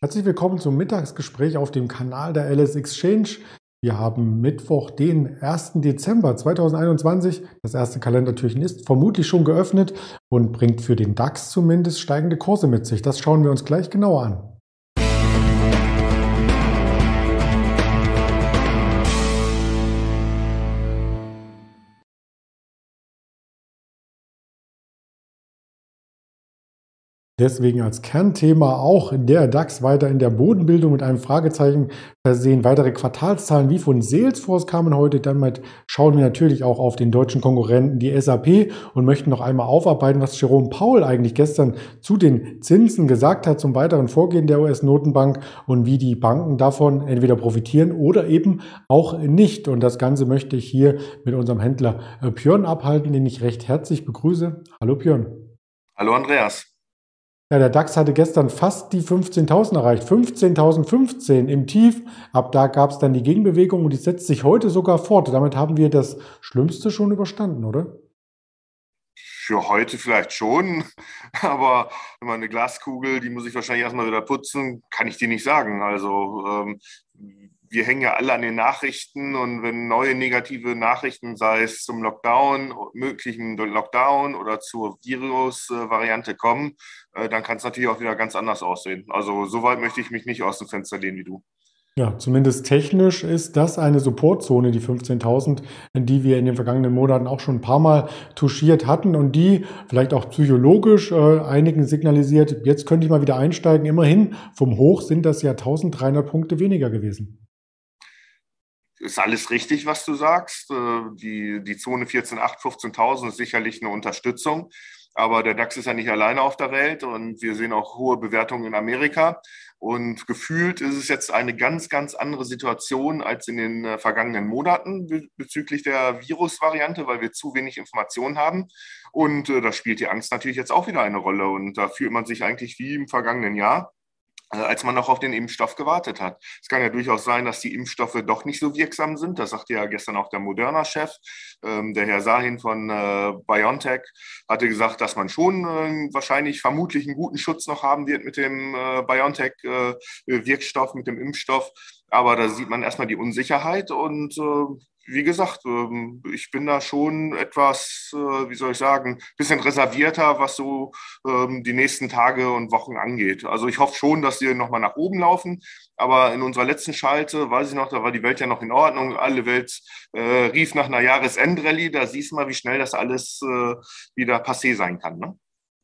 Herzlich willkommen zum Mittagsgespräch auf dem Kanal der LS Exchange. Wir haben Mittwoch, den 1. Dezember 2021. Das erste Kalendertürchen ist vermutlich schon geöffnet und bringt für den DAX zumindest steigende Kurse mit sich. Das schauen wir uns gleich genauer an. Deswegen als Kernthema auch der DAX weiter in der Bodenbildung mit einem Fragezeichen versehen. Weitere Quartalszahlen wie von Salesforce kamen heute. Damit schauen wir natürlich auch auf den deutschen Konkurrenten, die SAP, und möchten noch einmal aufarbeiten, was Jerome Paul eigentlich gestern zu den Zinsen gesagt hat, zum weiteren Vorgehen der US-Notenbank und wie die Banken davon entweder profitieren oder eben auch nicht. Und das Ganze möchte ich hier mit unserem Händler äh, Björn abhalten, den ich recht herzlich begrüße. Hallo Björn. Hallo Andreas. Ja, der DAX hatte gestern fast die 15.000 erreicht. 15.015 im Tief. Ab da gab es dann die Gegenbewegung und die setzt sich heute sogar fort. Damit haben wir das Schlimmste schon überstanden, oder? Für heute vielleicht schon, aber wenn man eine Glaskugel, die muss ich wahrscheinlich erstmal wieder putzen, kann ich dir nicht sagen. Also ähm, wir hängen ja alle an den Nachrichten und wenn neue negative Nachrichten, sei es zum Lockdown, möglichen Lockdown oder zur Virus-Variante kommen, äh, dann kann es natürlich auch wieder ganz anders aussehen. Also so weit möchte ich mich nicht aus dem Fenster lehnen wie du. Ja, zumindest technisch ist das eine Supportzone, die 15.000, die wir in den vergangenen Monaten auch schon ein paar Mal touchiert hatten und die vielleicht auch psychologisch äh, einigen signalisiert, jetzt könnte ich mal wieder einsteigen. Immerhin vom Hoch sind das ja 1.300 Punkte weniger gewesen ist alles richtig, was du sagst. Äh, die, die Zone 14.8, 15.000 ist sicherlich eine Unterstützung. Aber der DAX ist ja nicht alleine auf der Welt und wir sehen auch hohe Bewertungen in Amerika. Und gefühlt ist es jetzt eine ganz, ganz andere Situation als in den äh, vergangenen Monaten bezüglich der Virusvariante, weil wir zu wenig Informationen haben. Und äh, da spielt die Angst natürlich jetzt auch wieder eine Rolle. Und da fühlt man sich eigentlich wie im vergangenen Jahr. Äh, als man noch auf den Impfstoff gewartet hat. Es kann ja durchaus sein, dass die Impfstoffe doch nicht so wirksam sind. Das sagte ja gestern auch der Moderna-Chef. Ähm, der Herr Sahin von äh, BioNTech hatte gesagt, dass man schon äh, wahrscheinlich vermutlich einen guten Schutz noch haben wird mit dem äh, BioNTech-Wirkstoff, mit dem Impfstoff. Aber da sieht man erstmal die Unsicherheit und äh, wie gesagt, ähm, ich bin da schon etwas, äh, wie soll ich sagen, bisschen reservierter, was so ähm, die nächsten Tage und Wochen angeht. Also ich hoffe schon, dass die nochmal nach oben laufen. Aber in unserer letzten Schalte, weiß ich noch, da war die Welt ja noch in Ordnung. Alle Welt äh, rief nach einer Jahresendrallye. Da siehst du mal, wie schnell das alles äh, wieder passé sein kann. Ne?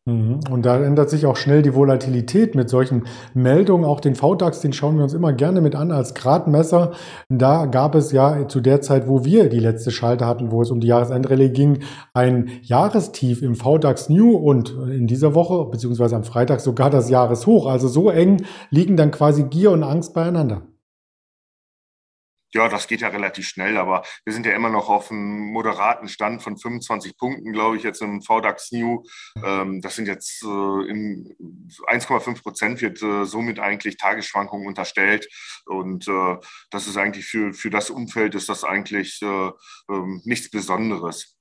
Mhm. Und da ändert sich auch schnell die Volatilität mit solchen Meldungen. Auch den VDAX, den schauen wir uns immer gerne mit an als Gradmesser. Da gab es ja zu der Zeit, wo wir die letzte Schalte hatten, wo es um die Jahresendrallye ging, ein Jahrestief im VDAX New und in dieser Woche, beziehungsweise am Freitag sogar das Jahreshoch. Also so eng liegen dann quasi Gier und Angst beieinander. Ja, das geht ja relativ schnell, aber wir sind ja immer noch auf einem moderaten Stand von 25 Punkten, glaube ich, jetzt im VDAX New. Ähm, das sind jetzt äh, in 1,5 Prozent wird äh, somit eigentlich Tagesschwankungen unterstellt. Und äh, das ist eigentlich für, für das Umfeld ist das eigentlich äh, ähm, nichts Besonderes.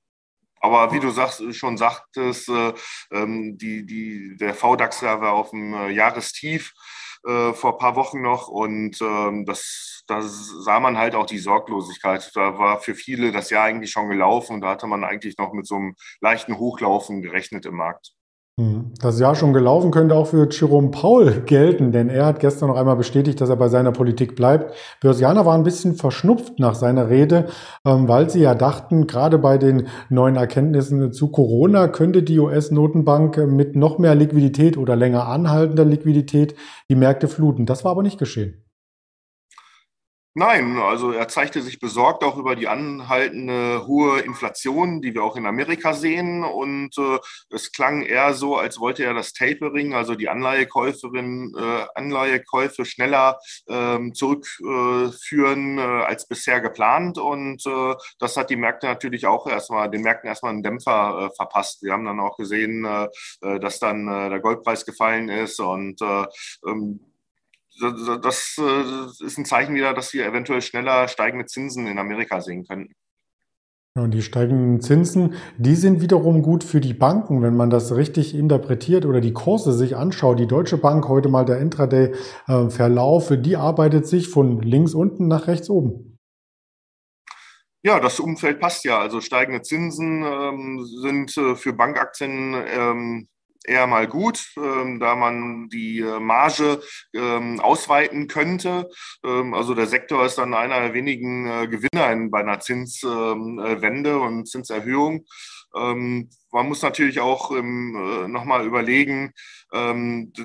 Aber wie du sagst, schon sagtest, äh, ähm, die, die, der VDAX war auf dem äh, Jahrestief äh, vor ein paar Wochen noch und ähm, das, da sah man halt auch die Sorglosigkeit. Da war für viele das Jahr eigentlich schon gelaufen und da hatte man eigentlich noch mit so einem leichten Hochlaufen gerechnet im Markt. Hm. Das Jahr schon gelaufen könnte auch für Jerome Paul gelten, denn er hat gestern noch einmal bestätigt, dass er bei seiner Politik bleibt. Börsianer waren ein bisschen verschnupft nach seiner Rede, ähm, weil sie ja dachten, gerade bei den neuen Erkenntnissen zu Corona könnte die US-Notenbank mit noch mehr Liquidität oder länger anhaltender Liquidität die Märkte fluten. Das war aber nicht geschehen. Nein, also er zeigte sich besorgt auch über die anhaltende hohe Inflation, die wir auch in Amerika sehen. Und äh, es klang eher so, als wollte er das Tapering, also die Anleihekäuferin, äh, Anleihekäufe schneller ähm, zurückführen äh, als bisher geplant. Und äh, das hat die Märkte natürlich auch erstmal, den Märkten erstmal einen Dämpfer äh, verpasst. Wir haben dann auch gesehen, äh, äh dass dann äh, der Goldpreis gefallen ist und äh, ähm, das äh, ist ein Zeichen wieder, dass wir eventuell schneller steigende Zinsen in Amerika sehen könnten. und die steigenden Zinsen, die sind wiederum gut für die Banken, wenn man das richtig interpretiert oder die Kurse sich anschaut. Die Deutsche Bank, heute mal der Intraday-Verlauf, die arbeitet sich von links unten nach rechts oben. Ja, das Umfeld passt ja. Also steigende Zinsen ähm, sind äh, für Bankaktien ähm, eher mal gut, ähm, da man die äh, Marge ähm, ausweiten könnte. Ähm, also der Sektor ist dann einer der wenigen äh, Gewinner in, bei einer Zinswende ähm, und Zinserhöhung. Ähm, man muss natürlich auch ähm, äh, nochmal überlegen,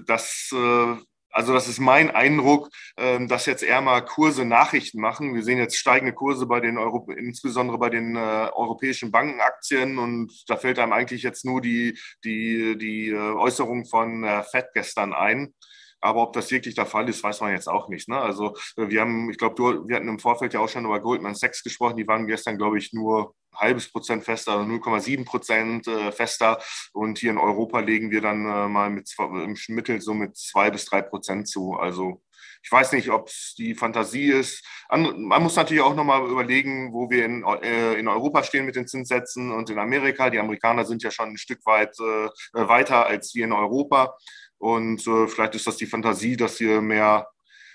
dass äh, also das ist mein Eindruck, ähm, dass jetzt eher mal Kurse Nachrichten machen. Wir sehen jetzt steigende Kurse bei den Euro, insbesondere bei den äh, europäischen Bankenaktien und da fällt einem eigentlich jetzt nur die, die, die äh, Äußerung von äh, Fed gestern ein. Aber ob das wirklich der Fall ist, weiß man jetzt auch nicht. Ne? Also wir haben, ich glaube, wir hatten im Vorfeld ja auch schon über Goldman Sachs gesprochen. Die waren gestern, glaube ich, nur halbes Prozent fester, 0,7 Prozent äh, fester. Und hier in Europa legen wir dann äh, mal mit im Mittel so mit zwei bis drei Prozent zu. Also ich weiß nicht, ob es die Fantasie ist. Man muss natürlich auch nochmal überlegen, wo wir in, äh, in Europa stehen mit den Zinssätzen und in Amerika. Die Amerikaner sind ja schon ein Stück weit weiter als wir in Europa. Und vielleicht ist das die Fantasie, dass wir mehr,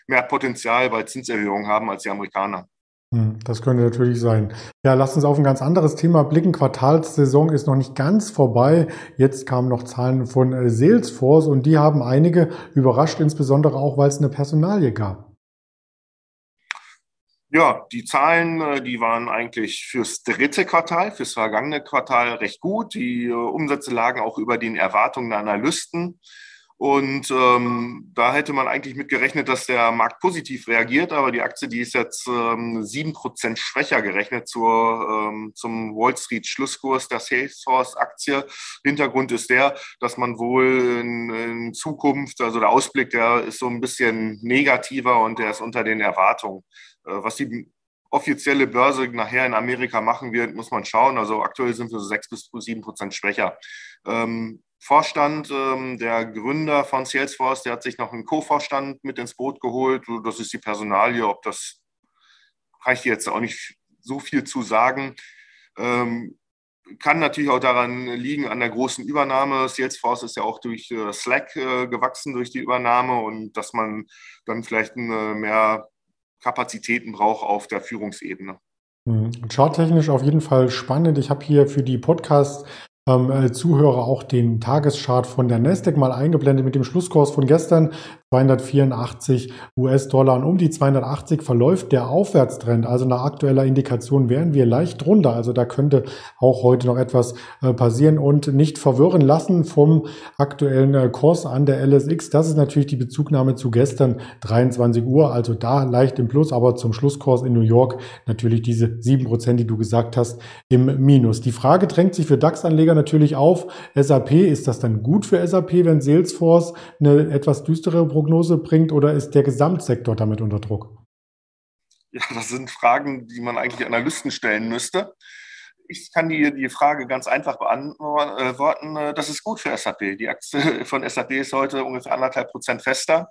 mehr Potenzial bei Zinserhöhungen haben als die Amerikaner. Hm, das könnte natürlich sein. Ja, lasst uns auf ein ganz anderes Thema blicken. Quartalssaison ist noch nicht ganz vorbei. Jetzt kamen noch Zahlen von äh, Salesforce und die haben einige überrascht, insbesondere auch, weil es eine Personalie gab. Ja, die Zahlen, äh, die waren eigentlich fürs dritte Quartal, fürs vergangene Quartal recht gut. Die äh, Umsätze lagen auch über den Erwartungen der Analysten. Und ähm, da hätte man eigentlich mit gerechnet, dass der Markt positiv reagiert, aber die Aktie, die ist jetzt ähm, sieben ähm, Prozent schwächer gerechnet zur, ähm, zum Wall Street Schlusskurs der Salesforce Aktie. Hintergrund ist der, dass man wohl in, in Zukunft, also der Ausblick, der ist so ein bisschen negativer und der ist unter den Erwartungen. Äh, was die offizielle Börse nachher in Amerika machen wird, muss man schauen. Also aktuell sind wir so sechs bis sieben Prozent schwächer. Ähm, Vorstand, ähm, der Gründer von Salesforce, der hat sich noch einen Co-Vorstand mit ins Boot geholt. Das ist die Personalie. Ob das, dir jetzt auch nicht so viel zu sagen. Ähm, kann natürlich auch daran liegen, an der großen Übernahme. Salesforce ist ja auch durch äh, Slack äh, gewachsen, durch die Übernahme und dass man dann vielleicht äh, mehr Kapazitäten braucht auf der Führungsebene. Hm. Charttechnisch auf jeden Fall spannend. Ich habe hier für die Podcast ähm, äh, Zuhörer auch den Tageschart von der Nasdaq mal eingeblendet mit dem Schlusskurs von gestern. 284 US-Dollar und um die 280 verläuft der Aufwärtstrend. Also nach aktueller Indikation wären wir leicht drunter. Also da könnte auch heute noch etwas äh, passieren und nicht verwirren lassen vom aktuellen äh, Kurs an der LSX. Das ist natürlich die Bezugnahme zu gestern 23 Uhr. Also da leicht im Plus, aber zum Schlusskurs in New York natürlich diese 7%, die du gesagt hast, im Minus. Die Frage drängt sich für DAX-Anleger natürlich auf. SAP, ist das dann gut für SAP, wenn Salesforce eine etwas düstere Prognose Prognose bringt oder ist der Gesamtsektor damit unter Druck? Ja, das sind Fragen, die man eigentlich Analysten stellen müsste. Ich kann die, die Frage ganz einfach beantworten. Das ist gut für SAP. Die Aktie von SAP ist heute ungefähr anderthalb Prozent fester.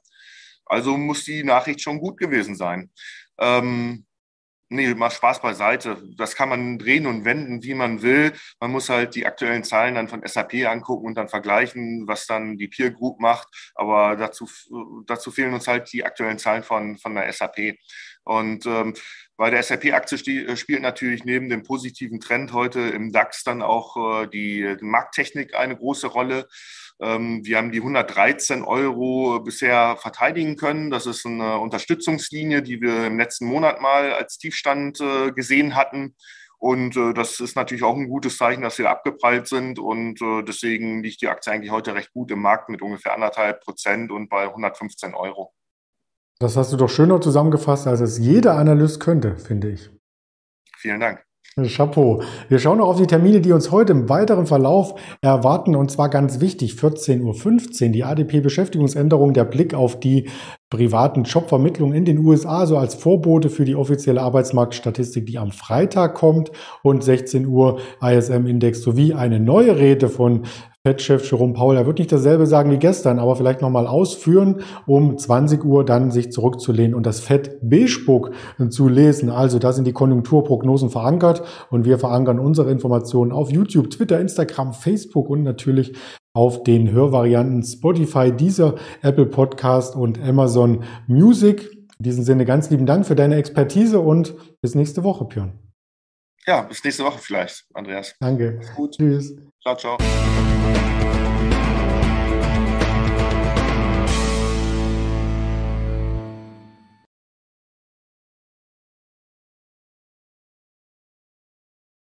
Also muss die Nachricht schon gut gewesen sein. Ähm, Nee, mal Spaß beiseite. Das kann man drehen und wenden, wie man will. Man muss halt die aktuellen Zahlen dann von SAP angucken und dann vergleichen, was dann die Peer Group macht. Aber dazu, dazu fehlen uns halt die aktuellen Zahlen von, von der SAP. Und ähm, bei der SAP-Aktie spielt natürlich neben dem positiven Trend heute im DAX dann auch äh, die Markttechnik eine große Rolle. Ähm, wir haben die 113 Euro bisher verteidigen können. Das ist eine Unterstützungslinie, die wir im letzten Monat mal als Tiefstand äh, gesehen hatten. Und äh, das ist natürlich auch ein gutes Zeichen, dass wir abgeprallt sind. Und äh, deswegen liegt die Aktie eigentlich heute recht gut im Markt mit ungefähr anderthalb Prozent und bei 115 Euro. Das hast du doch schöner zusammengefasst, als es jeder Analyst könnte, finde ich. Vielen Dank. Chapeau. Wir schauen noch auf die Termine, die uns heute im weiteren Verlauf erwarten. Und zwar ganz wichtig, 14.15 Uhr, die ADP-Beschäftigungsänderung, der Blick auf die privaten Jobvermittlungen in den USA, so als Vorbote für die offizielle Arbeitsmarktstatistik, die am Freitag kommt. Und 16 Uhr ISM-Index sowie eine neue Rede von Fed-Chef Jerome Paul, er wird nicht dasselbe sagen wie gestern, aber vielleicht nochmal ausführen, um 20 Uhr dann sich zurückzulehnen und das Fed Beige-Book zu lesen. Also da sind die Konjunkturprognosen verankert und wir verankern unsere Informationen auf YouTube, Twitter, Instagram, Facebook und natürlich auf den Hörvarianten Spotify, dieser Apple Podcast und Amazon Music. In diesem Sinne ganz lieben Dank für deine Expertise und bis nächste Woche, Björn. Ja, bis nächste Woche vielleicht, Andreas. Danke. Gut. Tschüss. Ciao, ciao.